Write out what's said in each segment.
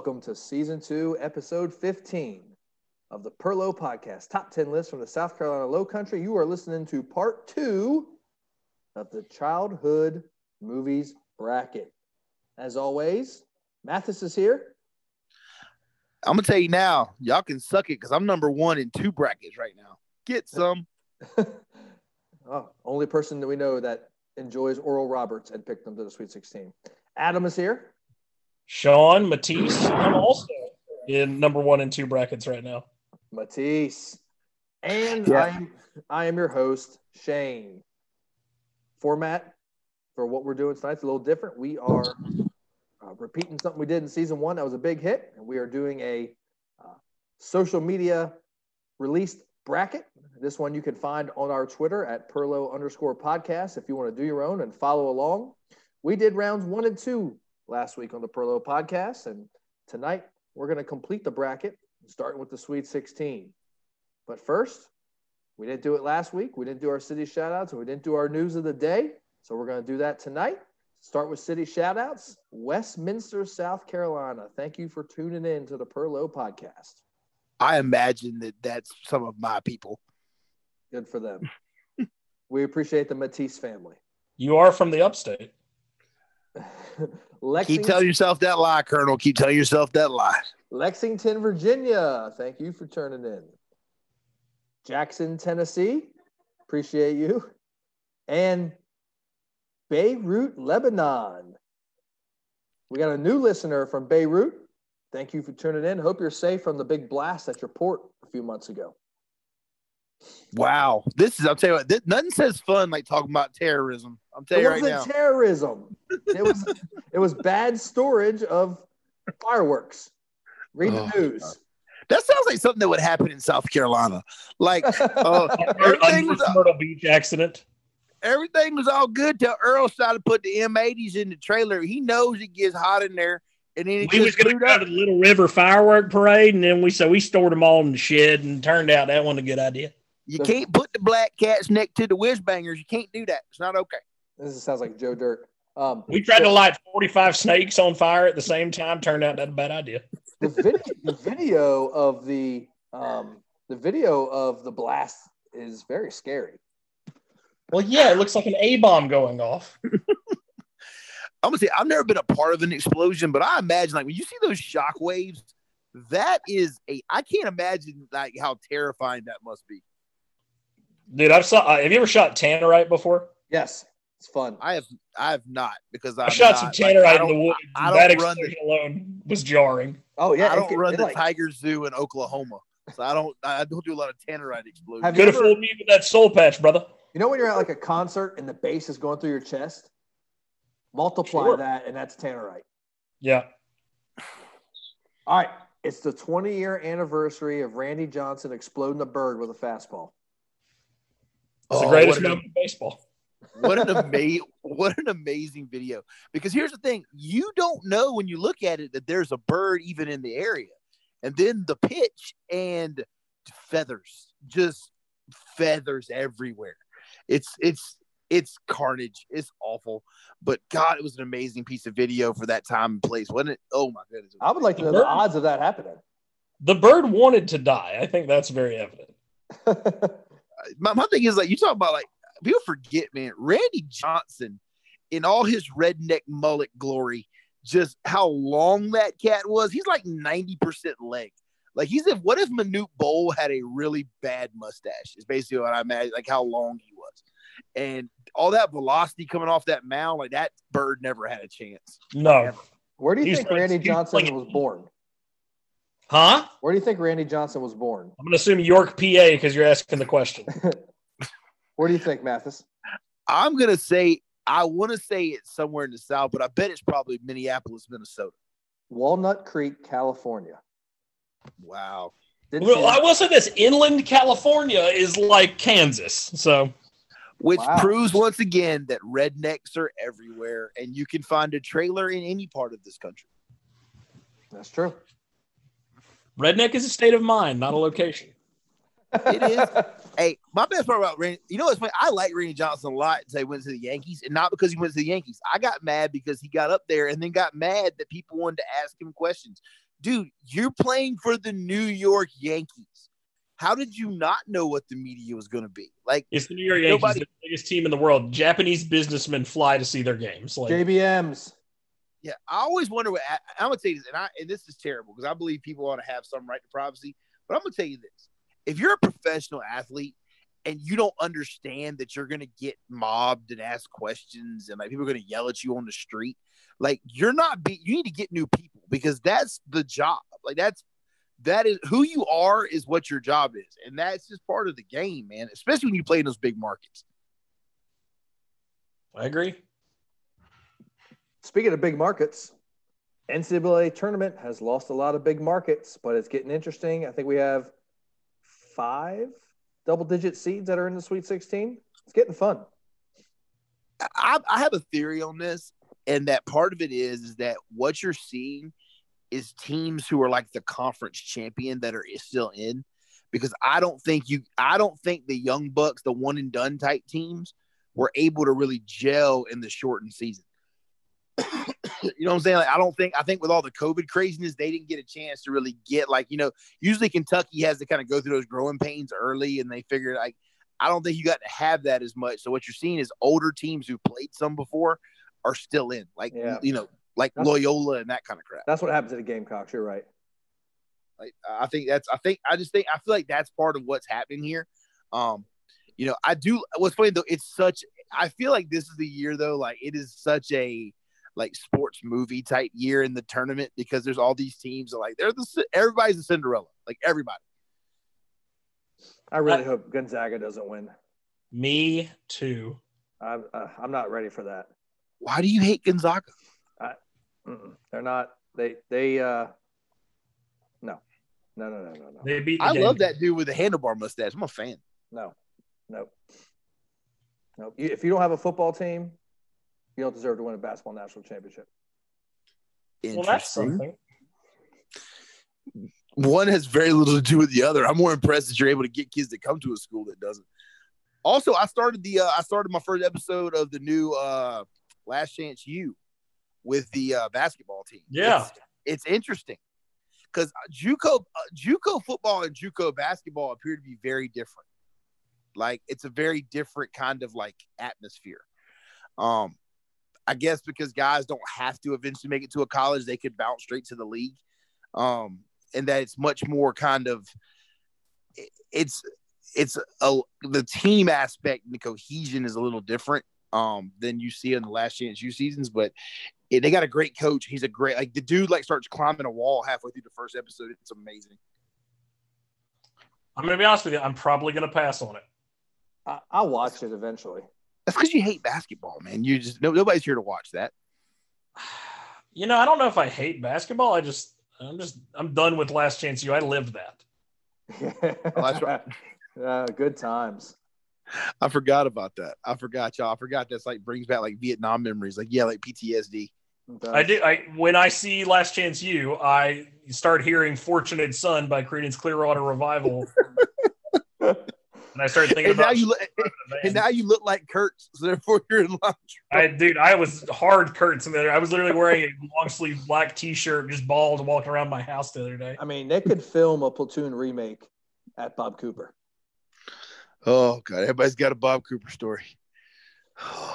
Welcome to season two, episode 15 of the Perlo podcast, top 10 list from the South Carolina Low Country. You are listening to part two of the childhood movies bracket. As always, Mathis is here. I'm gonna tell you now, y'all can suck it because I'm number one in two brackets right now. Get some. oh, only person that we know that enjoys Oral Roberts and picked them to the Sweet 16. Adam is here. Sean Mathis. I'm also in number one and two brackets right now. Mathis. And Yeah. I am I am your host, Shane. Format for what we're doing tonight's a little different. We are uh, repeating something we did in season one that was a big hit, and we are doing a uh, social media released bracket. This one you can find on our Twitter at Perlo underscore podcast if you want to do your own and follow along. We did rounds one and two last week on the Perlo podcast, and tonight we're going to complete the bracket, starting with the Sweet 16. But first, we didn't do it last week. We didn't do our city shout outs, and we didn't do our news of the day. So we're going to do that tonight. Start with city shout outs. Westminster, South Carolina. Thank you for tuning in to the Perlo podcast. I imagine that that's some of my people. Good for them. we appreciate the Mathis family. You are from the upstate. Keep telling yourself that lie, Colonel. Keep telling yourself that lie. Lexington, Virginia. Thank you for turning in. Jackson, Tennessee. Appreciate you. And Beirut, Lebanon. We got a new listener from Beirut. Thank you for tuning in. Hope you're safe from the big blast at your port a few months ago. Wow. This is, I'll tell you what, this, nothing says fun like talking about terrorism. I'm It telling you right wasn't now. terrorism. It was it was bad storage of fireworks. Read the Oh, news. that sounds like something that would happen in South Carolina. Like, uh, everything, was, Myrtle Beach accident. everything was all good till Earl started to put the M80s in the trailer. He knows it gets hot in there. And then it We was going to blew go to the Little River firework parade, and then we so we stored them all in the shed, and turned out that wasn't a good idea. You can't put the black cats next to the whiz bangers. You can't do that. It's not okay. This sounds like Joe Dirt. Um, We tried to light 45 snakes on fire at the same time. Turned out that's a bad idea. the video, the video of the um, the video of the blast is very scary. Well, yeah, it looks like an A bomb going off. I'm gonna say I've never been a part of an explosion, but I imagine like when you see those shock waves, that is a I can't imagine like how terrifying that must be. Dude, I've saw. Uh, have you ever shot tannerite before? Yes, it's fun. I have I have not because I I'm shot not, some tannerite I in the woods. I and don't that run the- explosion alone was jarring. Oh yeah, I it don't can- run it, the like- Tiger Zoo in Oklahoma, so I don't I don't do a lot of tannerite explosions. Have you Could have fooled me with that soul patch, brother. You know when you're at like a concert and the bass is going through your chest? Multiply Sure. that, and that's tannerite. Yeah. All right, it's the 20 year anniversary of Randy Johnson exploding a bird with a fastball. It's the Oh, greatest what an- moment in baseball. what an amazing what an amazing video because here's the thing you don't know when you look at it that there's a bird even in the area and then the pitch and feathers just feathers everywhere it's it's it's carnage it's awful but god it was an amazing piece of video for that time and place wasn't it oh my goodness I would like to know the Bird. odds of that happening. The bird wanted to die. I think that's very evident. my, my thing is like you talk about like people forget man randy johnson in all his redneck mullet glory just how long that cat was he's like 90% leg like he's if what if manute bol had a really bad mustache is basically what i imagine like how long he was and all that velocity coming off that mound like that bird never had a chance No. Where do you He's think like- Randy Johnson like- was born? Huh? Where do you think Randy Johnson was born? I'm going to assume York, PA, because you're asking the question. Where do you think, Mathis? i'm gonna say i want to say it's somewhere in the south but i bet it's probably minneapolis minnesota Walnut Creek, California. wow Didn't well, I will say this inland California is like Kansas. So, which Wow. proves once again that rednecks are everywhere and you can find a trailer in any part of this country That's true. Redneck is a state of mind, not a location. It is. hey my best part about randy you know what's funny i like randy johnson a lot until he went to the yankees and not because he went to the yankees i got mad because he got up there and then got mad that people wanted to ask him questions dude, you're playing for the New York Yankees. How did you not know what the media was going to be? Like, It's the New York Yankees, Nobody- the biggest team in the world. Japanese businessmen fly to see their games. Like, JBMs. Yeah, I always wonder what I'm gonna tell you this, and I and this is terrible because I believe people ought to have some right to privacy. But I'm gonna tell you this: if you're a professional athlete and you don't understand that you're gonna get mobbed and asked questions and like people are gonna yell at you on the street, like you're not be you need to get new people because that's the job. Like that's that is who you are is what your job is, and that's just part of the game, man. Especially when you play in those big markets. I agree. Speaking of big markets, NCAA tournament has lost a lot of big markets, but it's getting interesting. I think we have five double digit seeds that are in the Sweet 16. It's getting fun. I, I have a theory on this, and that part of it is is that what you're seeing is teams who are like the conference champion that are still in, because I don't think you, I don't think the young bucks, the one and done type teams, were able to really gel in the shortened season. you know what I'm saying? Like, I don't think I think with all the COVID craziness, they didn't get a chance to really get like you know. Usually Kentucky has to kind of go through those growing pains early, and they figured like I don't think you got to have that as much. So what you're seeing is older teams who played some before are still in, like Yeah. you know, like That's- Loyola and that kind of crap. That's what happens to the Gamecocks. You're right. Like I think that's I think I just think I feel like that's part of what's happening here. Um, you know, I do what's funny though, it's such I feel like this is the year though, like it is such a like sports movie type year in the tournament because there's all these teams that like they're the everybody's a Cinderella. Like everybody. I really hope Gonzaga doesn't win. Me too. I'm, uh, I'm not ready for that. Why do you hate Gonzaga? Mm-mm. They're not. They they uh no no no no no no They beat. The I love that dude with the handlebar mustache. I'm a fan. no no no. If you don't have a football team, you don't deserve to win a basketball national championship. Well, that's Interesting. something. one has very little to do with the other. I'm more impressed that you're able to get kids that come to a school that doesn't. Also, I started the uh, I started my first episode of the new uh, Last Chance U with the uh, basketball team. Yeah. it's, it's interesting because JUCO uh, JUCO football and JUCO basketball appear to be very different. Like it's a very different kind of like atmosphere. Um, I guess because guys don't have to eventually make it to a college, they could bounce straight to the league. Um, and that it's much more kind of it's it's a the team aspect and the cohesion is a little different um than you see in the last chance U seasons, but it, they got a great coach. He's a great like the dude like starts climbing a wall halfway through the first episode. It's amazing. I'm gonna be honest with you. I'm probably gonna pass on it. I, I'll watch it eventually. That's because you hate basketball, man. You just no, nobody's here to watch that. You know, I don't know if I hate basketball. I just, I'm just, I'm done with Last Chance U. I lived that. that's right. Uh, good times. I forgot about that. I forgot y'all. I forgot that's like brings back like Vietnam memories. Like yeah, like PTSD. It. I do. I when I see Last Chance U, I start hearing "Fortunate Son" by Creedence Clearwater Revival, and I start thinking And now about. you look, and now you look like Kurtz, so therefore you're in line. I, dude, I was hard Kurtz in there. I was literally wearing a long sleeve black T-shirt, just bald, walking around my house the other day. I mean, they could film a platoon remake at Bob Cooper. Oh god, everybody's got a Bob Cooper story.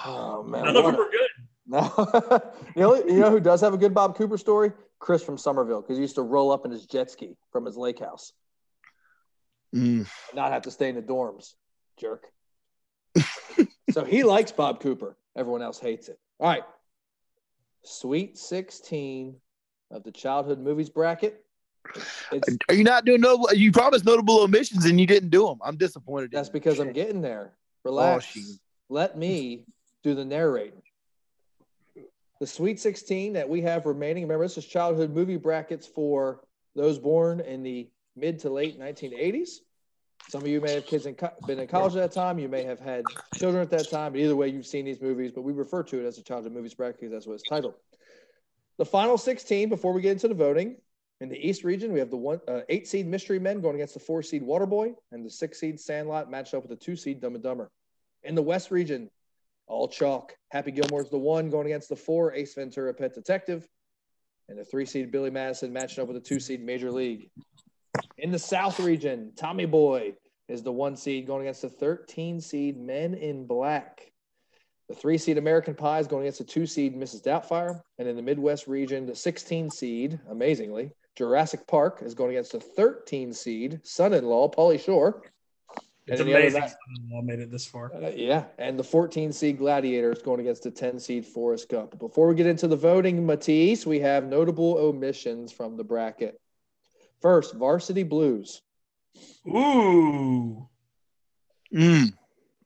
Oh man, None of them a- were good. No, you know, you know who does have a good Bob Cooper story? Chris from Summerville, because he used to roll up in his jet ski from his lake house, Mm. not have to stay in the dorms. Jerk. so he likes Bob Cooper. Everyone else hates it. All right. Sweet 16 of the childhood movies bracket. It's, Are you not doing notable? You promised notable omissions and you didn't do them. I'm disappointed. that's because I'm getting there. Relax. Oh. Let me do the narrating. The Sweet 16 that we have remaining, remember, this is childhood movie brackets for those born in the mid to late 1980s. Some of you may have kids in co- been in college at that time. You may have had children at that time. But either way, you've seen these movies, but we refer to it as a childhood movies bracket because that's what it's titled. The final 16, before we get into the voting, in the East region, we have the one uh, eight seed Mystery Men going against the four seed Waterboy, and the six seed Sandlot matched up with the two seed Dumb and Dumber. In the West region, all chalk. Happy Gilmore's the one going against the four Ace Ventura Pet Detective. and the three seed Billy Madison matching up with the two seed Major League. In the South region, Tommy Boy is the one seed going against the 13 seed Men in Black. The three seed American Pie is going against the two seed Mrs. Doubtfire. And in the Midwest region, the 16 seed, amazingly, Jurassic Park is going against the 13 seed son in law, Pauly Shore. It's And then the other amazing night- I made it this far. Uh, yeah, and the 14 seed Gladiators going against the 10 seed Forrest Gump. Before we get into the voting, Mathis, we have notable omissions from the bracket. First, Varsity Blues. Ooh. Mm,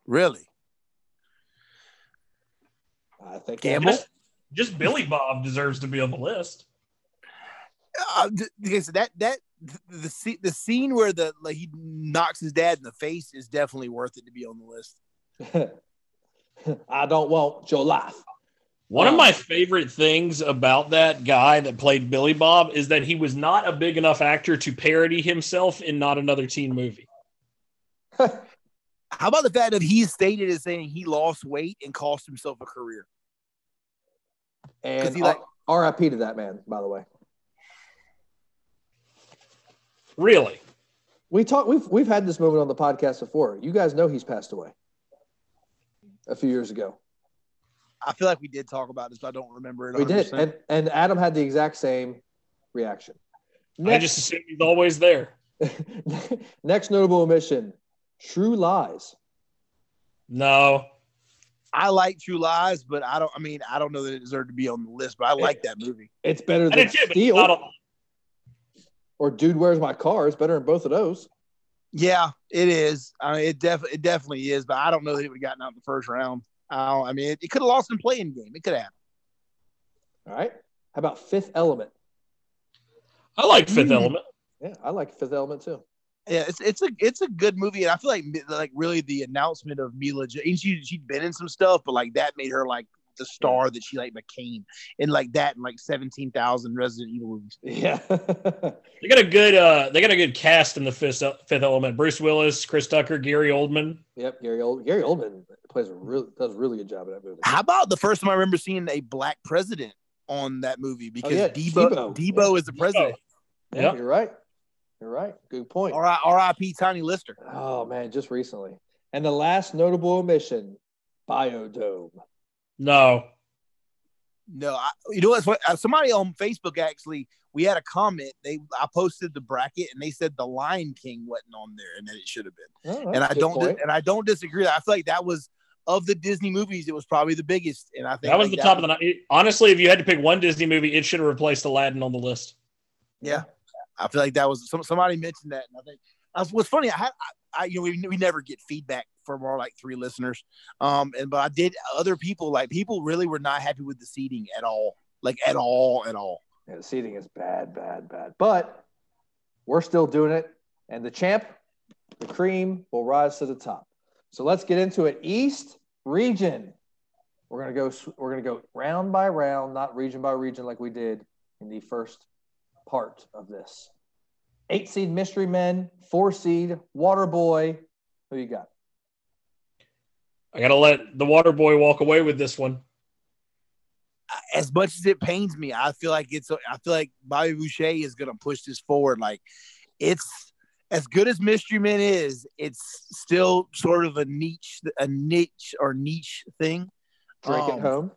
really? I think Gamble? Just, just Billy Bob deserves to be on the list. Uh, okay, so that that the the scene where the like he knocks his dad in the face is definitely worth it to be on the list. I don't want your life. One Wow. of my favorite things about that guy that played Billy Bob is that he was not a big enough actor to parody himself in not another teen movie. How about the fact that he stated as saying he lost weight and cost himself a career? and he like- R- RIP to that man, by the way. Really? We talked. We've we've had this moment on the podcast before. You guys know he's passed away a few years ago. I feel like we did talk about this, but I don't remember it. We did, and and Adam had the exact same reaction. I just assume he's always there. next notable omission: True Lies. No. I like True Lies, but I don't. I mean, I don't know that it deserved to be on the list, but I like that movie. It's better than did too, but Steel not on. or Dude, Where's My Car? It's better than both of those. Yeah, it is. I mean, it definitely it definitely is, but I don't know that it would have gotten out in the first round. I, I mean, it, it could have lost in playing game. It could have. All right. How about Fifth Element? I like Fifth Mm. Element. Yeah, I like Fifth Element too. Yeah, it's it's a it's a good movie, and I feel like like really the announcement of Mila. Jo- she she'd been in some stuff, but like that made her like the star that she like became, and like that and like seventeen thousand Resident Evil movies. Yeah. They got a good uh they got a good cast in the fifth fifth element. Bruce Willis, Chris Tucker, Gary Oldman. yep. Gary Old Gary Oldman plays a really does a really good job in that movie. How about the first time I remember seeing a black president on that movie because Oh, yeah, Debo Debo. Debo, is the president. Yeah, Yep. you're right. You're right. Good point. R- R.I.P. Tiny Lister. Oh man, just recently. And the last notable omission: Biodome. No. No, I, you know what's what? uh, Somebody on Facebook actually, we had a comment. They I posted the bracket and they said the Lion King wasn't on there and that it should have been. Oh, and I that's a good don't point. and I don't disagree. I feel like that was of the Disney movies, it was probably the biggest. And I think That was like, the top of the night. Honestly, if you had to pick one Disney movie, it should have replaced Aladdin on the list. Yeah, I feel like that was some, somebody mentioned that, and I think that's what's funny. I had I, I you know we, we never get feedback from our like three listeners, um, and but I did other people like people really were not happy with the seating at all, like at all, at all. Yeah, the seating is bad, bad, bad. But we're still doing it, and the champ, the cream, will rise to the top. So let's get into it. East region. We're gonna go. We're gonna go round by round, not region by region like we did in the first part of this. Eight seed mystery men, four seed water boy. Who you got? I gotta let the water boy walk away with this one. As much as it pains me, I feel like it's I feel like Bobby Boucher is gonna push this forward. Like it's as good as Mystery Men is, it's still sort of a niche, a niche or niche thing. Drink Um, it home.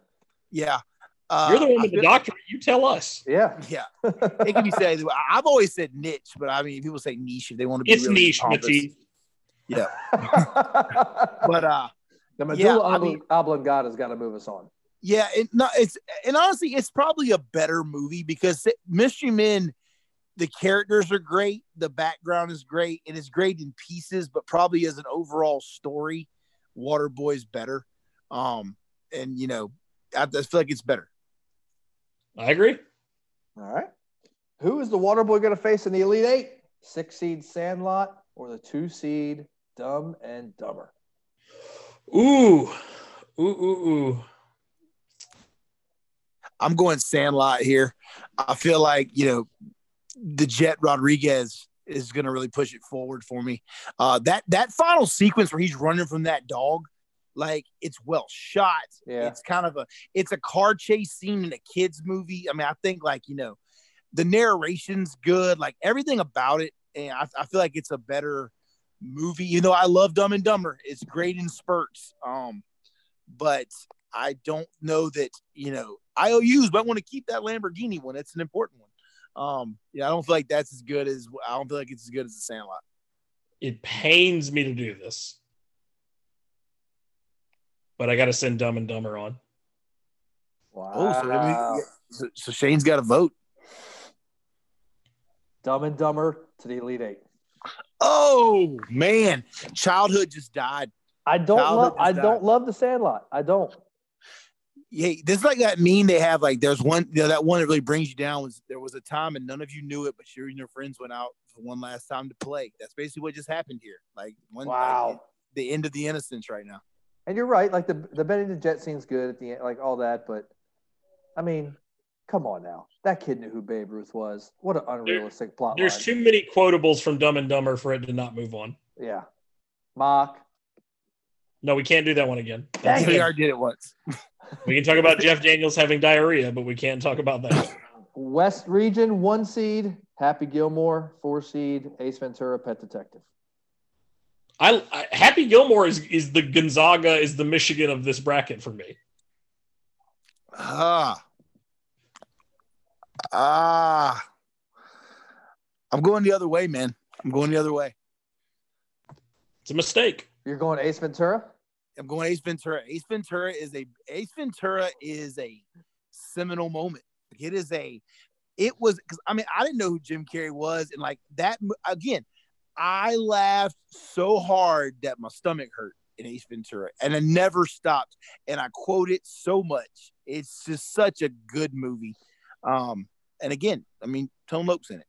Yeah. Uh, You're the one I with the feel- doctorate. You tell us. Yeah. Yeah, it can be said. I've always said niche, but I mean, people say niche if they want to be. It's really niche, pompous. Mathis. But uh, the Yeah, medulla I obli- mean- oblongata's got to move us on. yeah, it, no, it's and honestly, it's probably a better movie because Mystery Men, the characters are great, the background is great, and it's great in pieces, but probably as an overall story, Waterboy's better. Um, and you know, I just feel like it's better. I agree. All right. Who is the water boy going to face in the Elite Eight? Six seed Sandlot or the two seed Dumb and Dumber? Ooh. Ooh, ooh, ooh. I'm going Sandlot here. I feel like you know the Jet Rodriguez is going to really push it forward for me. Uh, that that final sequence where he's running from that dog Like it's well shot. Yeah. It's kind of a it's a car chase scene in a kids movie. I mean, I think like you know, the narration's good. Like everything about it, and I, I feel like it's a better movie. You know, I love Dumb and Dumber. It's great in spurts. Um, but I don't know that you know IOUs might want to keep that Lamborghini one. It's an important one. Um, yeah, I don't feel like that's as good as I don't feel like it's as good as the Sandlot. It pains me to do this, but I got to send Dumb and Dumber on. Wow. Oh, so, I mean, so, so Shane's got a vote. Dumb and Dumber to the Elite Eight. Oh man, childhood just died. I don't Childhood love. I is don't love the Sandlot. I don't. Yeah, this is like that meme they have. Like, there's one, you know, that one that really brings you down. Was there was a time and none of you knew it, but you and your friends went out for one last time to play. That's basically what just happened here. Like, one, like, Wow. the end of the innocence right now. And you're right. Like the the Benny the Jet scene's good at the end, like all that. But I mean, come on now. That kid knew who Babe Ruth was. What an unrealistic plot There's line. too many quotables from Dumb and Dumber for it to not move on. Yeah. Mock. No, we can't do that one again. Dang That's it. it. We already did it once. We can talk about Jeff Daniels having diarrhea, but we can't talk about that. West Region one seed. Happy Gilmore four seed. Ace Ventura Pet Detective. I, I Happy Gilmore is is the Gonzaga is the Michigan of this bracket for me. Ah. Ah. I'm going the other way, man. I'm going the other way. It's a mistake. You're going Ace Ventura. I'm going Ace Ventura. Ace Ventura is a Ace Ventura is a seminal moment. It is a it was because I mean I didn't know who Jim Carrey was and like that again I laughed so hard that my stomach hurt in Ace Ventura and I never stopped and I quote it so much. It's just such a good movie. Um and again, I mean Tone Loc's in it.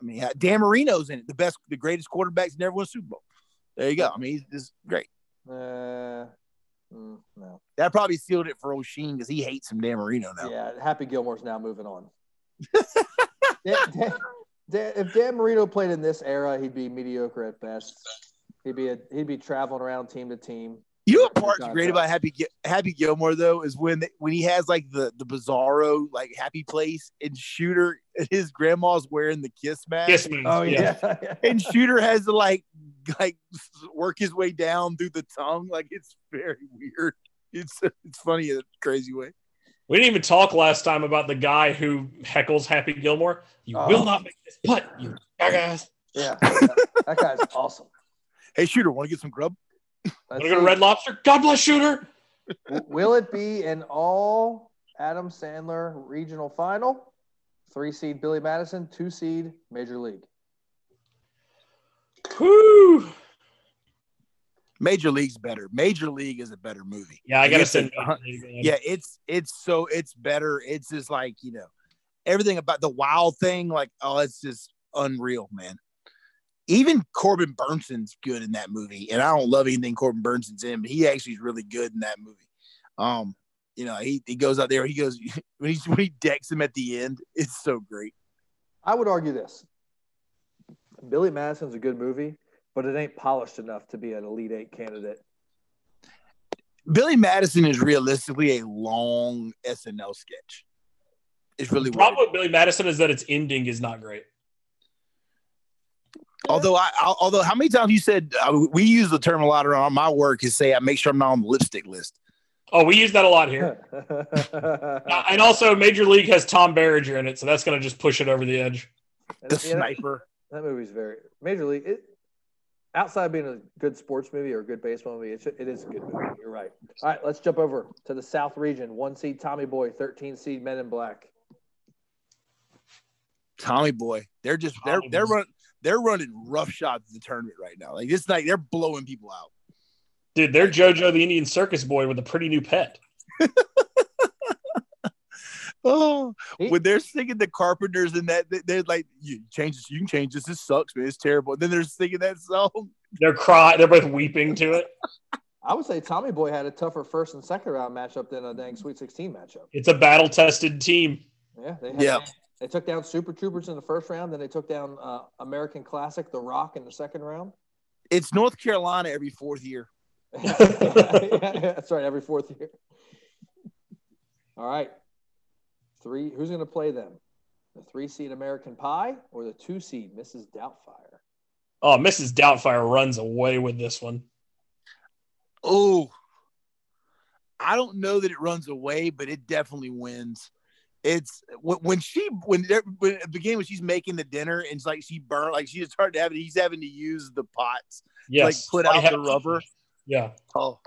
I mean Dan Marino's in it, the best, the greatest quarterbacks never won a Super Bowl. There you go. I mean he's just great. Uh, mm, no. That probably sealed it for O'Sheen because he hates him, Dan Marino now. Yeah. Happy Gilmore's now moving on. Dan, Dan, Dan, if Dan Marino played in this era, he'd be mediocre at best. He'd be a, he'd be traveling around team to team. You know what part's Good great concept. about Happy Happy Gilmore though is when when he has like the the bizarro like happy place and Shooter his grandma's wearing the kiss mask Yes, man. Oh yeah. yeah. and Shooter has to like like work his way down through the tongue like it's very weird. It's it's funny in a crazy way. We didn't even talk last time about the guy who heckles Happy Gilmore. You Oh. will not make this putt, you jackass. yeah. That guy's awesome. Hey Shooter, want to get some grub? Let's Want to go to. Red Lobster? God bless Shooter. Will it be an all Adam Sandler regional final? Three seed Billy Madison, two seed Major League. Whew. Major League's better. Major League is a better movie. Yeah, I gotta It's a- yeah it's it's so it's better it's just like you know everything about the wild thing like oh it's just unreal man even corbin bernsen's good in that movie and i don't love anything corbin bernsen's in but he actually is really good in that movie um you know he, he goes out there he goes when he when he decks him at the end it's so great I would argue this. Billy Madison's a good movie, but it ain't polished enough to be an Elite Eight candidate. billy madison is realistically a long snl sketch it's really The problem with Billy Madison is that its ending is not great. Although I, I- although how many times you said uh, we use the term a lot around my work is say I make sure I'm not on the lipstick list. Oh, we use that a lot here. Uh, and also, Major League has Tom Berenger in it, so that's going to just push it over the edge. And The yeah, that- sniper. That movie's very Major League. It, outside of being a good sports movie or a good baseball movie, it's, it is a good movie. You're right. All right, let's jump over to the South region. One seed Tommy Boy, 13 seed Men in Black. Tommy boy, they're just they're Tommy they're boy. Run they're running rough shots at the tournament right now. Like this night, they're blowing people out. Dude, they're JoJo the Indian Circus Boy with a pretty new pet. Oh, when they're singing the Carpenters and that they- they're like, "You change this, you can change this. This sucks, man. It's terrible." And then they're singing that song. They're crying. They're both weeping to it. I would say Tommy Boy had a tougher first and second round matchup than a dang Sweet 16 matchup. It's a battle tested team. Yeah, they had, Yeah. They took down Super Troopers in the first round, then they took down uh, American Classic, The Rock, in the second round. It's North Carolina every fourth year. That's right, every fourth year. All right. Three. Who's going to play them? The three seed American Pie or the two seed Mrs. Doubtfire? Oh, Mrs. Doubtfire runs away with this one. Oh, I don't know that it runs away, but it definitely wins. It's when she when, when at the beginning when she's making the dinner and it's like she burned like she just started having he's having to use the pots yes. like put out the rubber. Yeah. Oh,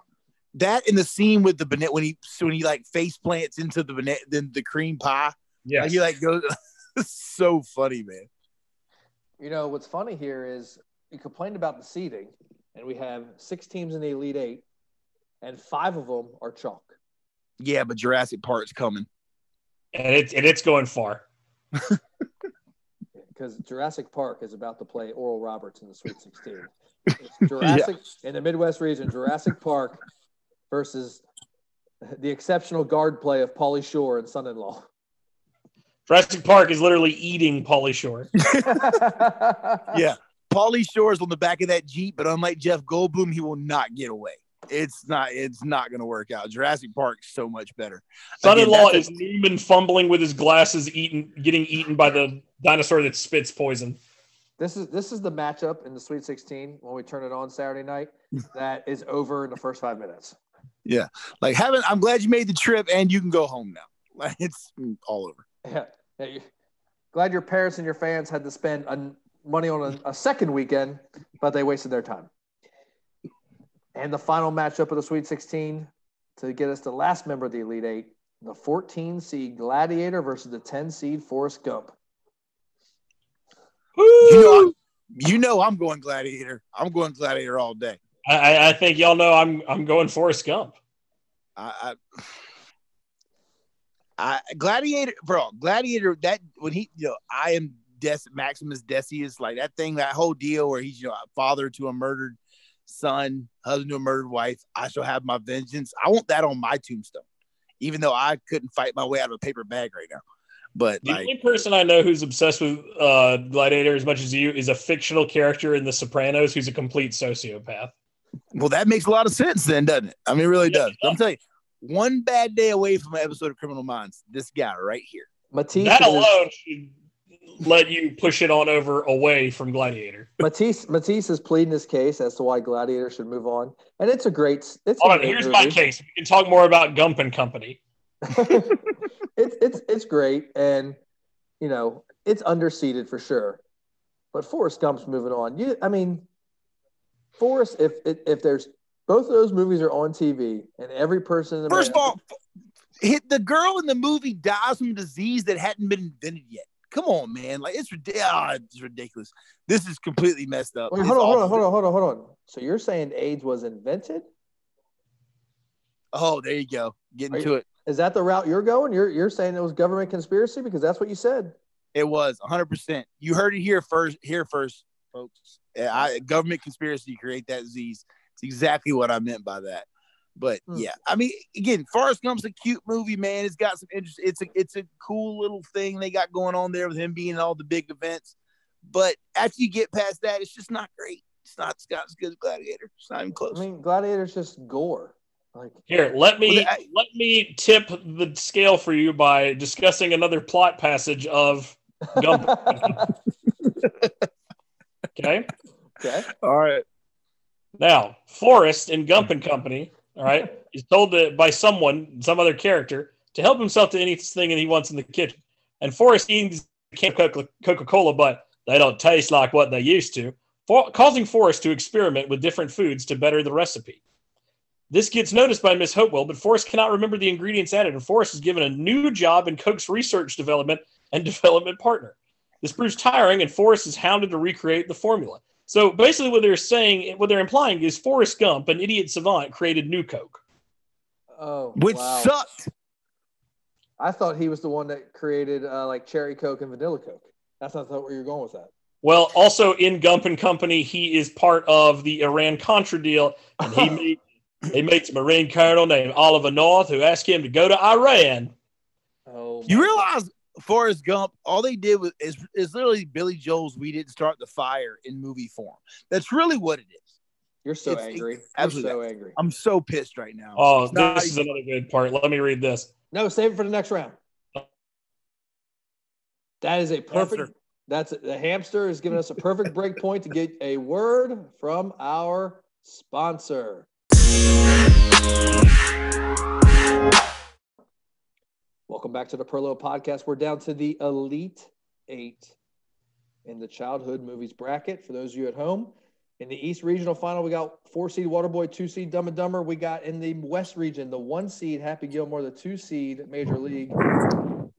that in the scene with the banana when he when he like face plants into the banana then the cream pie. Yeah. Like, he like goes so funny, man. You know what's funny here is you complained about the seating, and we have six teams in the Elite Eight, and five of them are chalk. Yeah, but Jurassic Park's coming, and it's and it's going far. Because Jurassic Park is about to play Oral Roberts in the Sweet 16. Jurassic yeah. in the Midwest region, Jurassic Park versus the exceptional guard play of Pauly Shore and son-in-law. Jurassic Park is literally eating Pauly Shore. yeah. Pauly Shore is on the back of that Jeep, but unlike Jeff Goldblum, he will not get away. It's not. It's not going to work out. Jurassic Park's so much better. Son-in-law is Newman fumbling with his glasses, eating, getting eaten by the dinosaur that spits poison. This is this is the matchup in the Sweet 16 when we turn it on Saturday night. that is over in the first five minutes. Yeah, like having. I'm glad you made the trip, and you can go home now. Like it's all over. Yeah, yeah glad your parents and your fans had to spend a, money on a, a second weekend, but they wasted their time. And the final matchup of the Sweet 16 to get us the last member of the Elite Eight, the 14 seed Gladiator versus the 10 seed Forrest Gump. You know, you know, I'm going Gladiator. I'm going Gladiator all day. I, I think y'all know I'm I'm going Forrest Gump. I, I, I Gladiator, bro. Gladiator. That when he, you know, I am Des, Maximus Decimus, like that thing, that whole deal where he's you know father to a murdered son, husband to a murdered wife. I shall have my vengeance. I want that on my tombstone, even though I couldn't fight my way out of a paper bag right now. But the like, only person I know who's obsessed with uh, Gladiator as much as you is a fictional character in The Sopranos who's a complete sociopath. Well, that makes a lot of sense then, doesn't it? I mean, it really yeah, does. I'm telling you, one bad day away from an episode of Criminal Minds, this guy right here. Mathis that alone should let you push it on over away from Gladiator. Mathis Mathis is pleading his case as to why Gladiator should move on, and it's a great. It's Hold on, here's movie. my case. We can talk more about Gump and Company. it's it's it's great, and you know it's underseated for sure. But Forrest Gump's moving on. You, I mean, Forrest, if if, if there's both of those movies are on TV, and every person in first America, of all, hit the girl in the movie dies from a disease that hadn't been invented yet. Come on, man. Like it's, oh, it's ridiculous. This is completely messed up. Wait, hold on, hold on, hold on, hold on, hold on. So you're saying AIDS was invented? Oh, there you go. Getting to it. Is that the route you're going? You're you're saying it was government conspiracy because that's what you said. It was 100. percent You heard it here first. Here first, folks. I, government conspiracy create that disease. It's exactly what I meant by that. But hmm. yeah, I mean, again, Forrest Gump's a cute movie, man. It's got some interest. It's a it's a cool little thing they got going on there with him being in all the big events. But after you get past that, it's just not great. It's not, it's not as good as Gladiator. It's not even close. I mean, Gladiator's just gore. Like here, let me well, I, let me tip the scale for you by discussing another plot passage of Gump. okay. Okay. All right. Now, Forrest in Gump and Company all right, he's told to, by someone, some other character, to help himself to anything that he wants in the kitchen. And Forrest eats can Coca Cola, but they don't taste like what they used to, for, causing Forrest to experiment with different foods to better the recipe. This gets noticed by Miss Hopewell, but Forrest cannot remember the ingredients added, and Forrest is given a new job in Coke's research development and development partner. This proves tiring, and Forrest is hounded to recreate the formula. So basically, what they're saying, what they're implying is Forrest Gump, an idiot savant, created New Coke. Oh, which wow. sucked. I thought he was the one that created uh, like cherry Coke and vanilla Coke. That's not where you're going with that. Well, also in Gump and Company, he is part of the Iran Contra deal, and he made he meets a Marine colonel named Oliver North who asked him to go to Iran. Oh, you realize Forrest Gump, all they did was is, is literally Billy Joel's "We Didn't Start the Fire" in movie form. That's really what it is. You're so It's- angry. You're absolutely. so angry. I'm so pissed right now. Oh, It's not this is another good part. Let me read this. No, save it for the next round. That is a perfect. Hamster. That's the hamster is giving us a perfect break point to get a word from our sponsor. Welcome back to the Perlo podcast. We're down to the Elite Eight in the childhood movies bracket. For those of you at home, in the East Regional Final, we got four seed Waterboy, two seed Dumb and Dumber. We got in the West Region the one seed Happy Gilmore, the two seed Major League.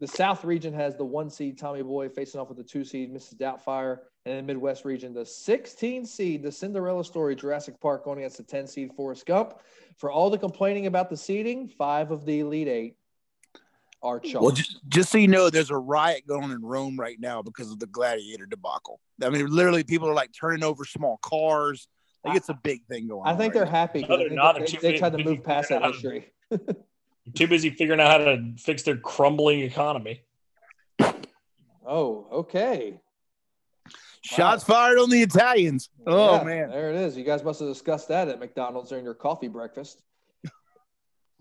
The South region has the one seed Tommy Boy facing off with the two seed Mrs. Doubtfire, and in the Midwest region, the 16 seed, the Cinderella story Jurassic Park going against the 10 seed Forrest Gump. For all the complaining about the seeding, five of the Elite Eight are chalk. Well, just, just so you know, there's a riot going on in Rome right now because of the gladiator debacle. I mean, literally, people are like turning over small cars. Like it's a big thing going I on. I think right they're happy No, they're not. They're they, they tried to move past that history. Too busy figuring out how to fix their crumbling economy. Oh, okay. now. Shots fired on the Italians. Oh Yeah, man. there it is. You guys must have discussed that at McDonald's during your coffee breakfast.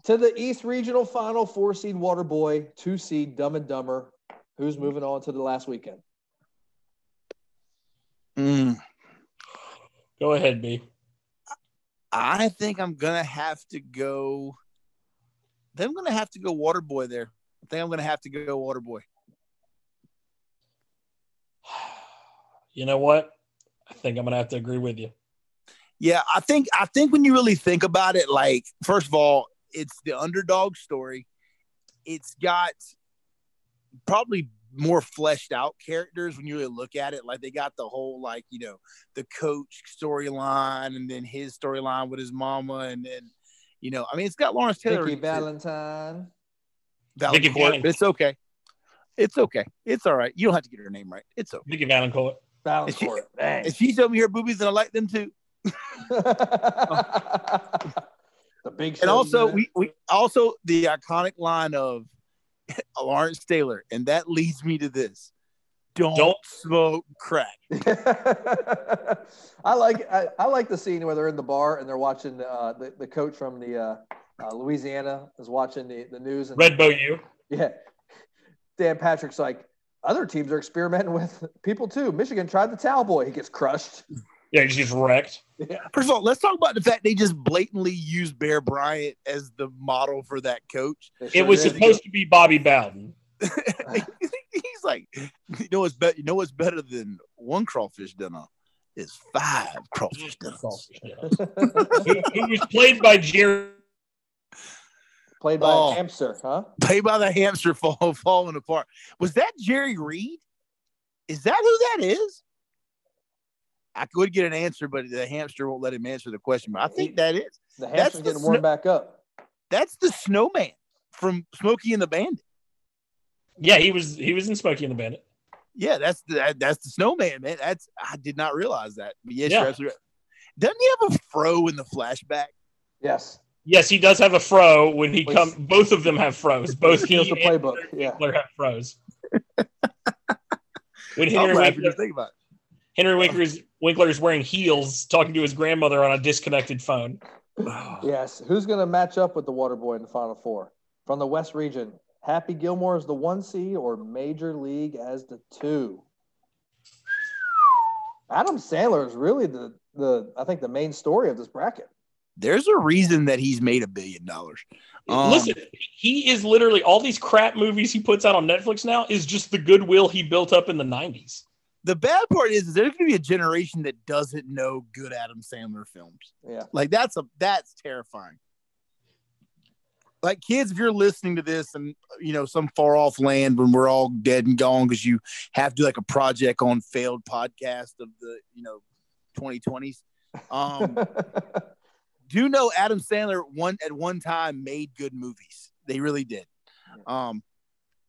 To the East Regional Final, four seed Waterboy, two seed Dumb and Dumber. Who's moving on to the last weekend? Mm, Go ahead, B. I think I'm gonna have to go. I think I'm gonna have to go Waterboy there. I think I'm gonna have to go Waterboy. You know what? I think I'm gonna have to agree with you. Yeah, I think I think when you really think about it, like first of all, it's the underdog story. It's got probably more fleshed out characters when you really look at it. Like they got the whole like you know the coach storyline, and then his storyline with his mama, and then you know I mean it's got Lawrence Taylor. Vicky Valentine. Vicky Vallencourt, Vallencourt. but it's okay. It's okay. It's all right. You don't have to get her name right. It's okay. Vicky Vallencourt. Vallencourt. Dang. If she showed me her boobies and I like them too. the big And also, unit. we, we also the iconic line of Lawrence Taylor, and that leads me to this: don't, Don't- smoke crack. I like I, I like the scene where they're in the bar and they're watching uh, the the coach from the uh, uh, Louisiana is watching the, the news and Red Bow U. yeah, Dan Patrick's like other teams are experimenting with people too. Michigan tried the towel boy, he gets crushed. Yeah, he just gets wrecked. Yeah, First of all, let's talk about the fact they just blatantly used Bear Bryant as the model for that coach. they It was did. supposed to be Bobby Bowden. He's like, you know what's better? You know what's better than one crawfish dinner is five crawfish dinners. who, who was played by Jerry. played by Oh. a hamster, huh? Played by the hamster fall, falling apart. Was that Jerry Reed? Is that who that is? I could get an answer, but the hamster won't let him answer the question. But I think that is. The That's hamster's the getting warmed sno- back up. That's the snowman from Smokey and the Bandit. Yeah, he was he was in Smokey and the Bandit. Yeah, that's the that, that's the snowman, man. That's I did not realize that. But yes, Yeah. you're absolutely right. Doesn't he have a fro in the flashback? Yes, Yes, he does have a fro when he Which- come. Both of them have fros. Both he the playbook. Yeah, Winkler have fros. when I'm Henry laughing Winkler, just thinking about it. Henry Winkler's Winkler's wearing heels, talking to his grandmother on a disconnected phone. yes. Who's going to match up with the water boy in the final four from the West region? Happy Gilmore is the one seed or Major League as the two? Adam Sandler is really the the I think the main story of this bracket. There's a reason that he's made a billion dollars. Um, Listen, he is literally all these crap movies he puts out on Netflix now is just the goodwill he built up in the '90s. The bad part is, is there's going to be a generation that doesn't know good Adam Sandler films. Yeah. Like that's a that's terrifying. Like kids, if you're listening to this and you know some far off land when we're all dead and gone because you have to do like a project on failed podcast of the you know 2020s. Um, do know Adam Sandler one at one time made good movies. They really did. Um,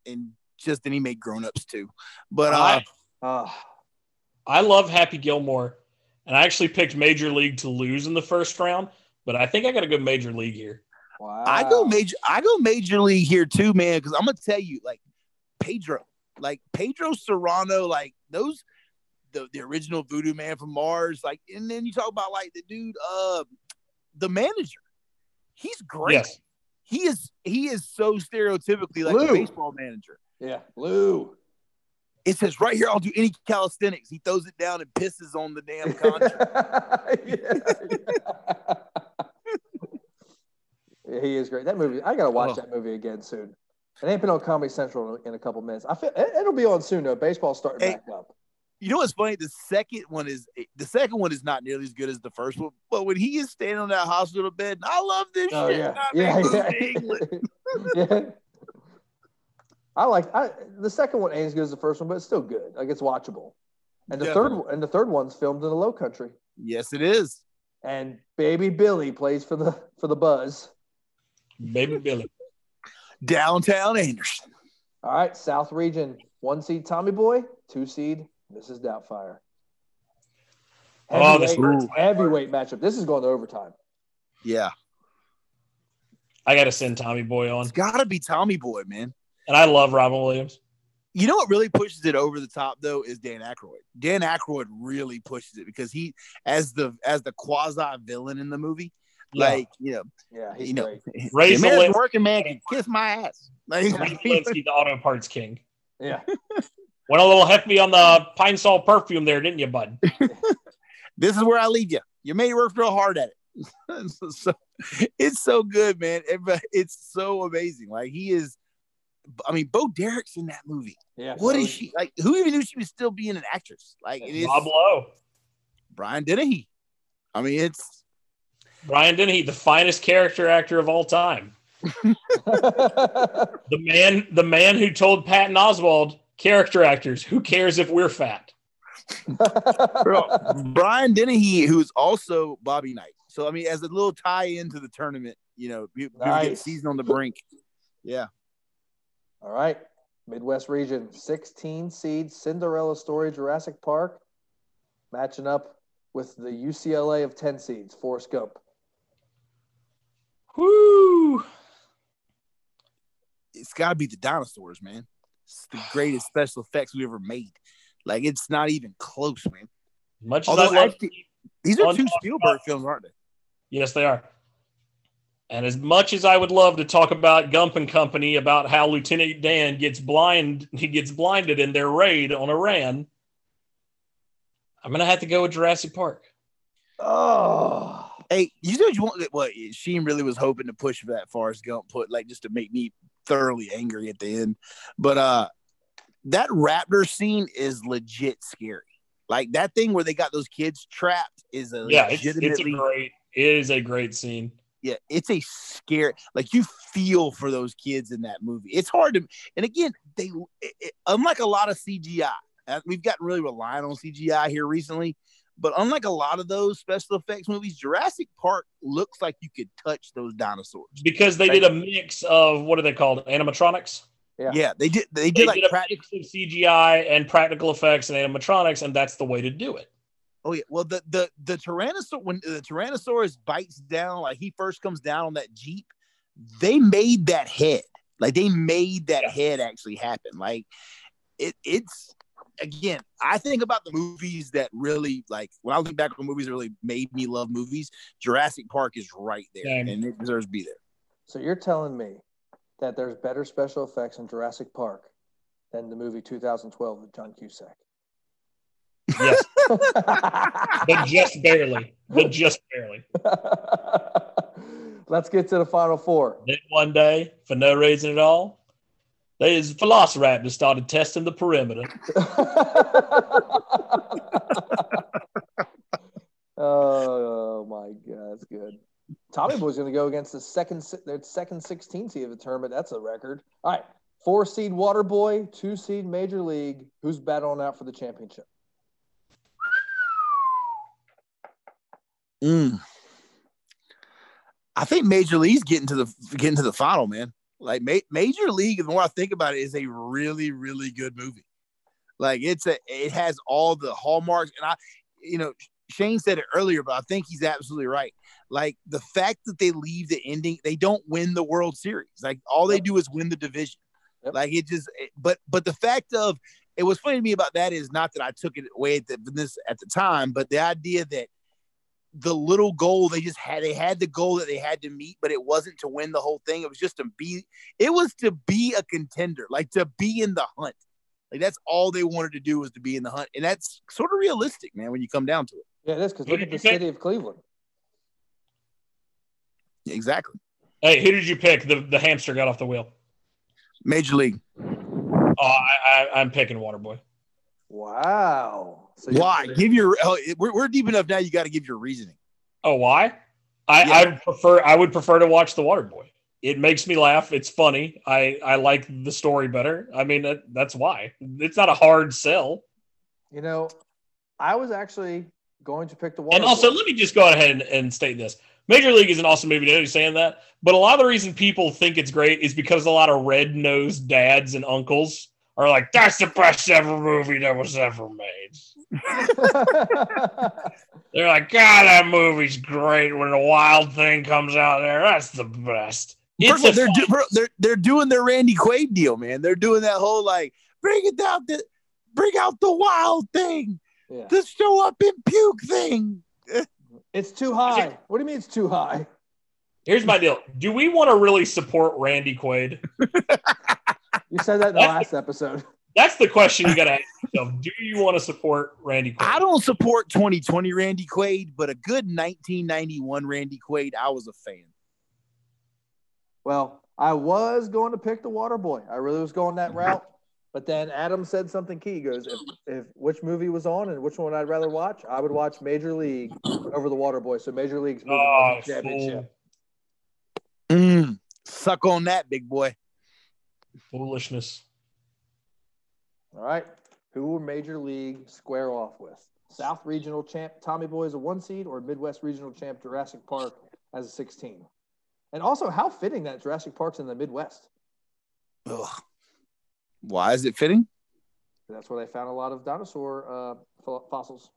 and just then he made grown ups too. But uh, I, Ah, I love Happy Gilmore, and I actually picked Major League to lose in the first round, but I think I got a good Major League here. wow. I go major. I go major league here too, man. Because I'm gonna tell you, like Pedro, like Pedro Cerrano, like those the, the original Voodoo Man from Mars. Like, and then you talk about like the dude, uh, the manager. He's great. Yes. He is he is so stereotypically like Lou. a baseball manager. yeah, Lou. It says right here, I'll do any calisthenics. He throws it down and pisses on the damn contract. yeah, he is great. That movie, I gotta watch Oh. that movie again soon. It ain't been on Comedy Central in a couple minutes. I feel it, it'll be on soon though. Baseball's starting Hey. back up. you know what's funny? The second one is the second one is not nearly as good as the first one. But when he is standing on that hospital bed, I love this Oh shit. yeah, yeah, yeah. moves to England. yeah. I like I the second one ain't as good as the first one, but it's still good. Like it's watchable. And the third Definitely. and the third one's filmed in the Low Country. Yes, it is. And Baby Billy plays for the for the Buzz. Baby Billy. Downtown Anderson. All right, South Region, one seed Tommy Boy, two seed Mrs. Doubtfire. Oh, this Heavyweight, hurts. heavyweight matchup. This is going to overtime. Yeah. I got to send Tommy Boy on. It's gotta be Tommy Boy, man. And I love Robin Williams. You know what really pushes it over the top though is Dan Aykroyd. Dan Aykroyd really pushes it because he as the as the quasi villain in the movie, like you know, Yeah, he's you know, great. Ray the working man can kiss my ass. Like, Ray Zalinsky, the auto parts king. Yeah. Went a little hefty on the pine sol perfume there, didn't you, bud? this is where I leave you. You made work real hard at it. so, so- it's so good, man. Everybody- It's so amazing. Like he is. I mean, Bo Derek's in that movie. Yeah. What so is oh, she like? Who even knew she was still being an actress? Like it is Rob Lowe. Brian Dennehy. I mean, it's Brian Dennehy, the finest character actor of all time. The man, the man who told Patton Oswalt, character actors, who cares if we're fat? Brian Dennehy, who's also Bobby Knight. So I mean, as a little tie into the tournament, you know, you, you get Nice. season on the brink. Yeah. All right. Midwest region, 16 seed Cinderella Story Jurassic Park, matching up with the UCLA of 10 seeds, Forrest Gump. Whoo! it's got to be the dinosaurs, man. It's the greatest special effects we ever made. Like it's not even close, man. Much as Although I love, actually- These are two Spielberg films, aren't they? yes, they are. And as much as I would love to talk about Gump and Company about how Lieutenant Dan gets blind, he gets blinded in their raid on Iran, I'm gonna have to go with Jurassic Park. Oh, Hey, you said you want what Sheen really was hoping to push for that Forrest Gump put like just to make me thoroughly angry at the end. But uh that raptor scene is legit scary. Like that thing where they got those kids trapped is a Yeah, it's, it's a great, it is a great scene. Yeah, it's a scare. like you feel for those kids in that movie. It's hard to and again, they it, it- unlike a lot of CGI, uh, we've gotten really reliant on CGI here recently. But unlike a lot of those special effects movies, Jurassic Park looks like you could touch those dinosaurs. because they did a mix of what are they called animatronics Yeah. Yeah, they did. They they did like did a practical. mix of cgi and practical effects and animatronics and that's the way to do it Oh yeah. Well, the the the tyrannosaur when the tyrannosaurus bites down, like he first comes down on that jeep, they made that head. Like they made that Yeah. head actually happen. Like it. It's again. I think about the movies that really like when I look back on movies that really made me love movies. Jurassic Park is right there, Same. and it deserves to be there. so you're telling me that there's better special effects in Jurassic Park than the movie 2012 with John Cusack? yes but just barely but just barely Let's get to the final four. then one day for no reason at all these velociraptors started testing the perimeter oh, my God, that's good. Tommy Boy's going to go against the second their second 16 seed of the tournament. That's a record. All right, four seed Water Boy, two seed Major League. Who's battling out for the championship? Mm. I think Major League's getting to the getting to the final, man. Like Ma- Major League, the more I think about it, is a really, really good movie. Like it's a, it has all the hallmarks, and I, you know, Shane said it earlier, but I think he's absolutely right. Like the fact that they leave the ending, they don't win the World Series. Like all they do is win the division. Yep. Like it just, but but the fact of it was funny to me about that is not that I took it away at the, this at the time, but the idea that the little goal they just had they had the goal that they had to meet but it wasn't to win the whole thing it was just to be it was to be a contender like to be in the hunt like that's all they wanted to do was to be in the hunt and that's sort of realistic man when you come down to it Yeah, it is because look at the city of Cleveland. exactly Hey, who did you pick? The the hamster got off the wheel. major league Oh, I, I, I'm picking Waterboy. Wow. So why give your oh, we're, we're deep enough now you got to give your reasoning Oh, why? I, Yeah. I prefer. I would prefer to watch the Water Boy. It makes me laugh. It's funny. I I like the story better. I mean, that, that's why. It's not a hard sell. You know, I was actually going to pick the water. And also, let me just go ahead and, and state this: Major League is an awesome movie. Nobody's saying that, but a lot of the reason people think it's great is because a lot of red nosed dads and uncles are like, "That's the best ever movie that was ever made." They're like, "God, that movie's great." When the wild thing comes out there, that's the best. It's of all, they're, do, bro, they're they're doing their Randy Quaid deal, man. They're doing that whole like bring it down the bring out the wild thing, yeah. the show up in puke thing. It's too high. What do you mean it's too high? Here's my deal: Do we want to really support Randy Quaid? You said that in the last episode. That's the question you got to ask yourself. Do you want to support Randy Quaid? I don't support 2020 Randy Quaid, but a good 1991 Randy Quaid, I was a fan. Well, I was going to pick the water boy. I really was going that route. But then Adam said something key. He goes, if, if which movie was on and which one I'd rather watch, I would watch Major League over the Water Boy. So Major League's moving Oh, on championship. Mm, suck on that, big boy. Foolishness. All right. Who will Major League square off with? South Regional champ Tommy Boy as a one seed or Midwest Regional champ Jurassic Park as a 16? And also, how fitting that Jurassic Park's in the Midwest. Ugh. Why is it fitting? That's where they found a lot of dinosaur uh, fo- fossils.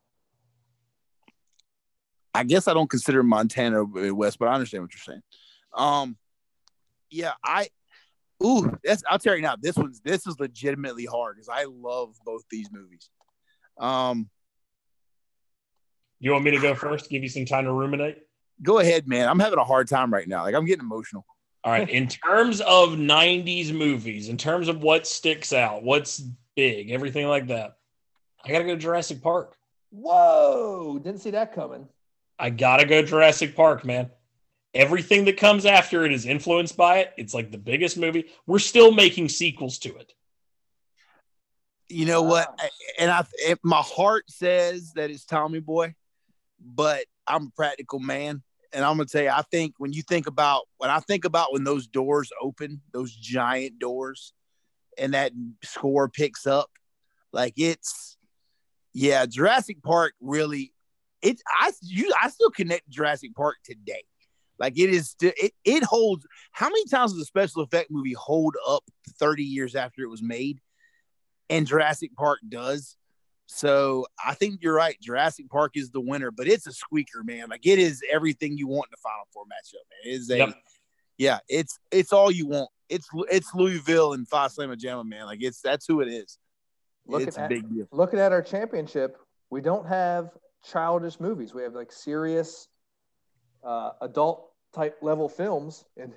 I guess I don't consider Montana Midwest, but I understand what you're saying. Um, yeah, I. Ooh, that's. I'll tell you now. This one's. This is legitimately hard because I love both these movies. Um, You want me to go first? Give you some time to ruminate. go ahead, man. I'm having a hard time right now. Like I'm getting emotional. All right. In terms of 90s movies, in terms of what sticks out, what's big, everything like that, I got to go Jurassic Park. Whoa! Didn't see that coming. I got to go Jurassic Park, man. Everything that comes after it is influenced by it. It's like the biggest movie. We're still making sequels to it. You know what? And I, it, my heart says that it's Tommy Boy, but I'm a practical man, and I'm gonna tell you, I think when you think about when I think about when those doors open, those giant doors, and that score picks up, like it's, yeah, Jurassic Park really, it I you I still connect Jurassic Park today. Like it is, it, it holds. How many times does a special effect movie hold up 30 years after it was made? and Jurassic Park does. So I think you're right. Jurassic Park is the winner, but it's a squeaker, man. Like it is everything you want in the Final Four matchup, man. It is a, Yep. yeah, it's it's all you want. It's it's Louisville and Phi Slamma Jamma, man. Like it's that's who it is. Looking it's a at- big deal. Looking at our championship, we don't have childish movies. We have like serious uh, adult type level films in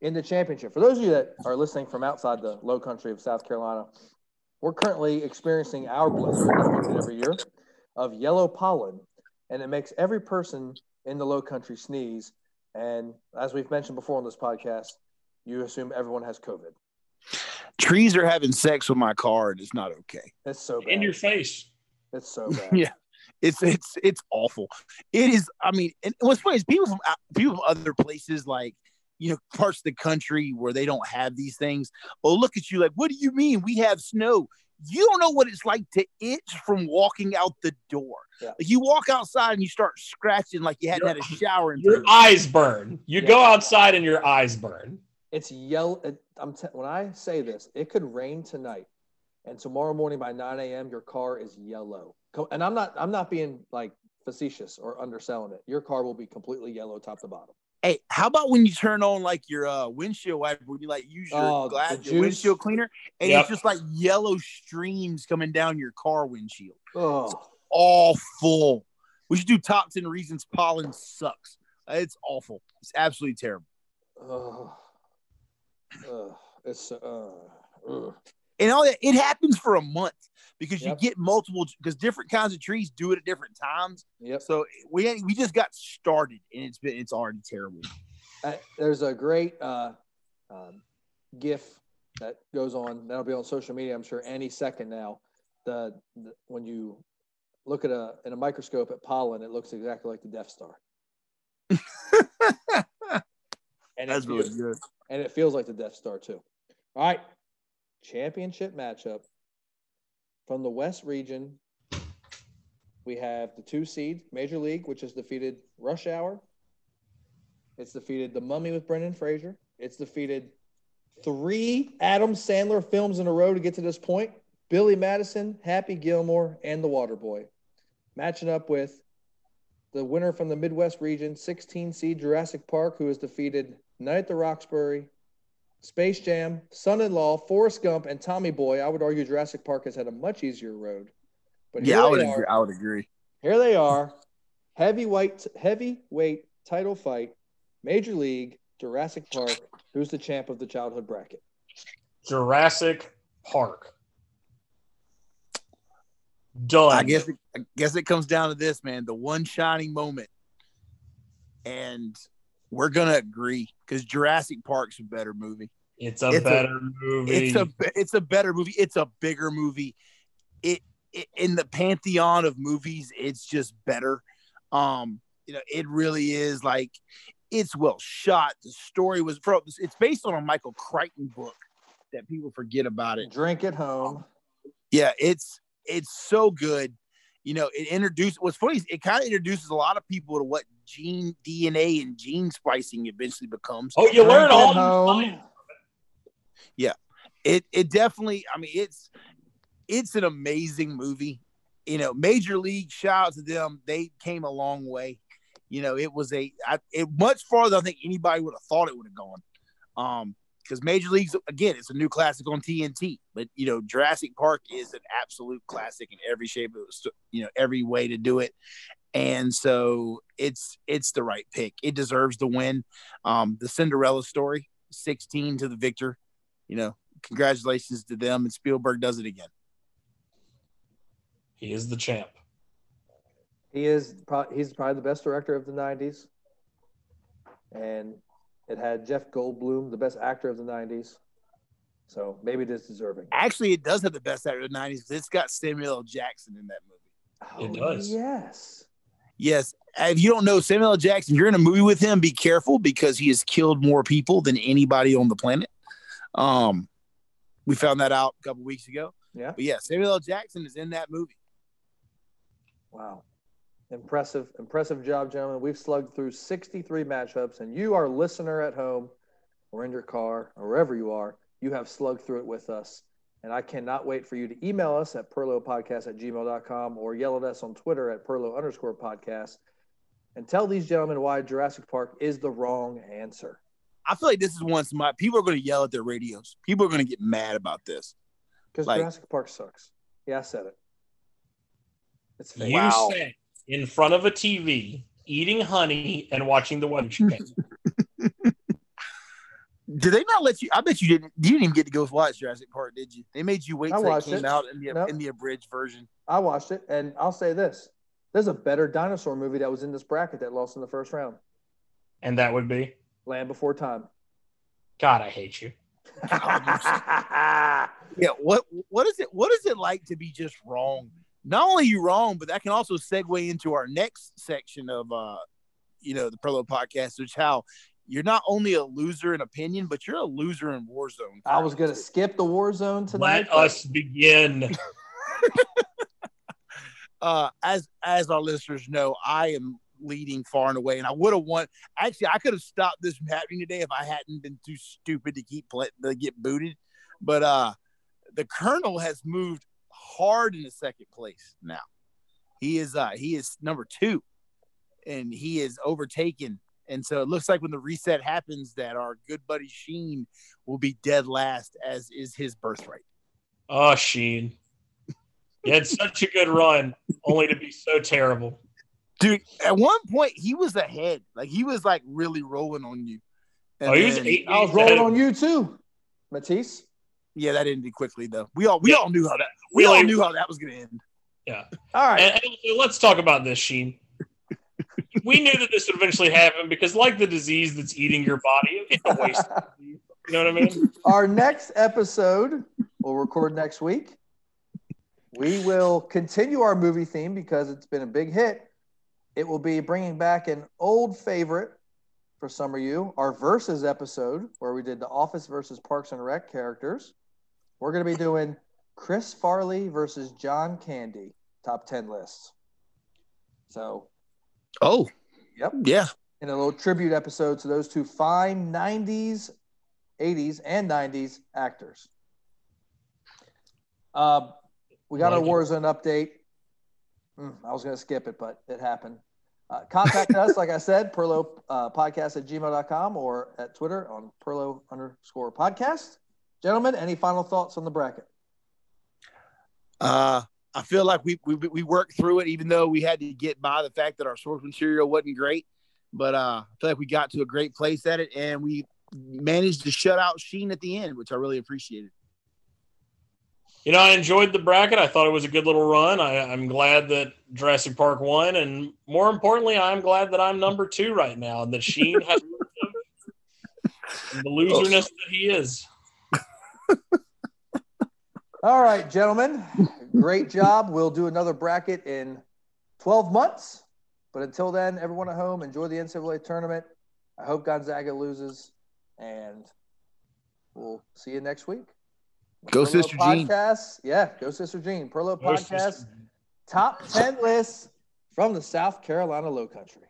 in the championship. For those of you that are listening from outside the low country of South Carolina, we're currently experiencing our blizzard that we get every year of yellow pollen, and it makes every person in the low country sneeze. And as we've mentioned before on this podcast, you assume everyone has COVID. Trees are having sex with my car, and it's not okay. It's so bad. In your face. it's so bad. Yeah. It's it's it's awful. It is. I mean, and what's funny is people from uh, people from other places, like you know, parts of the country where they don't have these things. Oh, look at you! Like, what do you mean we have snow? You don't know what it's like to itch from walking out the door. Yeah. Like you walk outside and you start scratching like you hadn't Your- had a shower in Your three eyes burn. You Yeah. go outside and your eyes burn. It's yellow. It, I'm t- when I say this, it could rain tonight, and tomorrow morning by 9 a.m. your car is yellow. And I'm not I'm not being like facetious or underselling it. Your car will be completely yellow top to bottom. Hey, how about when you turn on like your uh, windshield wiper when you like use your Oh, glass, your windshield cleaner, and Yep. it's just like yellow streams coming down your car windshield. Oh, Awful. We should do top ten reasons pollen sucks. Uh, It's awful. It's absolutely terrible. oh, oh, it's uh. And all that it happens for a month because Yep. you get multiple because different kinds of trees do it at different times. Yep. So we we just got started and it's been it's already terrible. Uh, there's a great uh, um, GIF that goes on. That'll be on social media. I'm sure any second now. The, the when you look at a in a microscope at pollen, it looks exactly like the Death Star, and That's really feels, good. and it feels like the Death Star too. All right, championship matchup from the West region. We have the two seed Major League, which has defeated Rush Hour. It's defeated The Mummy with Brendan Fraser. It's defeated three Adam Sandler films in a row to get to this point. Billy Madison, Happy Gilmore, and The Waterboy. Matching up with the winner from the Midwest region, 16 seed Jurassic Park, who has defeated Night at the Roxbury, Space Jam, Son in Law, Forrest Gump, and Tommy Boy. I would argue Jurassic Park has had a much easier road. But Yeah, I would agree. I would agree. Here they are. Heavyweight heavyweight title fight. Major League, Jurassic Park. Who's the champ of the childhood bracket? Jurassic Park. Done. I guess it, I guess it comes down to this, man. The one shining moment, and we're gonna agree because Jurassic Park's a better movie. it's a it's a- better movie. It's a it's a better movie. It's a bigger movie. It, it in the pantheon of movies, it's just better. Um, you know, it really is like it's well shot. The story was from it's based on a Michael Crichton book that people forget about it. Drink at home. Yeah, it's it's so good. You know, it introduced what's funny is it kind of introduces a lot of people to what gene DNA and gene splicing eventually becomes. oh, you learn Drink all at new home. it it definitely i mean it's it's an amazing movie. You know major league shout out to them. They came a long way. You know it was a I, it much farther than i think anybody would have thought it would have gone. Um because major leagues again it's a new classic on tnt but you know jurassic park is an absolute classic in every shape of the you know every way to do it and so it's it's the right pick it deserves the win um the cinderella story 16 to the victor you know congratulations to them and Spielberg does it again. He is the champ. He is pro- he's probably the best director of the '90s, and it had Jeff Goldblum, the best actor of the '90s. So maybe it is deserving. Actually, it does have the best actor of the 90s it's got Samuel L. Jackson in that movie. It does. Oh, Yes. Yes. If you don't know Samuel L. Jackson, you're in a movie with him, be careful because he has killed more people than anybody on the planet. Um, we found that out a couple weeks ago. Yeah. But yeah, Samuel L. Jackson is in that movie. Wow. Impressive, impressive job, gentlemen. We've slugged through 63 matchups, and you, our listener at home or in your car or wherever you are, you have slugged through it with us. And I cannot wait for you to email us at perlopodcast at gmail.com or yell at us on Twitter at perlo underscore podcast and tell these gentlemen why Jurassic Park is the wrong answer. I feel like this is one my people are going to yell at their radios. People are going to get mad about this. Because Like- Jurassic Park sucks. Yeah, I said it. It's fake. You Wow. sat in front of a TV, eating honey and watching the weather channel. Did they not let you? I bet you didn't. You didn't even get to go watch Jurassic Park, did you? They made you wait I till it came it. out in the Nope. in the abridged version. I watched it, and I'll say this: there's a better dinosaur movie that was in this bracket that lost in the first round. and that would be Land Before Time. God, I hate you. Yeah. What what is it? What is it like to be just wrong? Not only you wrong, but that can also segue into our next section of uh, you know, the Perlo podcast, which how you're not only a loser in opinion, but you're a loser in Warzone. I was gonna skip the war zone tonight. Let us begin. uh, as as our listeners know, I am leading far and away, and I would have won. Actually, I could have stopped this from happening today if I hadn't been too stupid to keep play, to get booted. But uh, the Colonel has moved hard in the second place now. He is uh he is number two, and he is overtaken And so it looks like when the reset happens, that our good buddy Sheen will be dead last, as is his birthright. Oh, Sheen. You had such a good run, only to be so terrible. Dude, at one point he was ahead. Like he was like really rolling on you. And oh, he was then- eight. I was games ahead rolling on you too, Mathis. Yeah, that ended quickly though. We all we Yeah. all knew how that we all knew how that was gonna end. Yeah. All right. And, and let's talk about this, Sheen. we knew that this would eventually happen because, like the disease that's eating your body, it's a waste. You know what I mean? Our next episode we'll record next week. We will continue our movie theme because it's been a big hit. It will be bringing back an old favorite for some of you, our versus episode where we did the Office versus Parks and Rec characters. We're going to be doing Chris Farley versus John Candy top 10 lists. So, Oh, yep. yeah. in a little tribute episode to those two fine 90s, 80s, and 90s actors. Uh, we got Like our. Warzone update. Mm, I was going to skip it, but it happened. Uh, contact us, like I said, Perlo uh, podcast at gmail.com or at Twitter on Perlo underscore podcast. Gentlemen, any final thoughts on the bracket? Uh I feel like we, we we worked through it, even though we had to get by the fact that our source material wasn't great. But uh, I feel like we got to a great place at it, and we managed to shut out Sheen at the end, which I really appreciated. You know, I enjoyed the bracket. I thought it was a good little run. I, I'm glad that Jurassic Park won, and more importantly, I'm glad that I'm number two right now, and that Sheen has the loserness that he is. All right, gentlemen. Great job. We'll do another bracket in 12 months. But until then, everyone at home, enjoy the NCAA tournament. I hope Gonzaga loses. And we'll see you next week. Go, Perlo Sister Jean. Podcast. Yeah, go Sister Jean. Perlo Most Podcast. just- Top 10 lists from the South Carolina Low Country.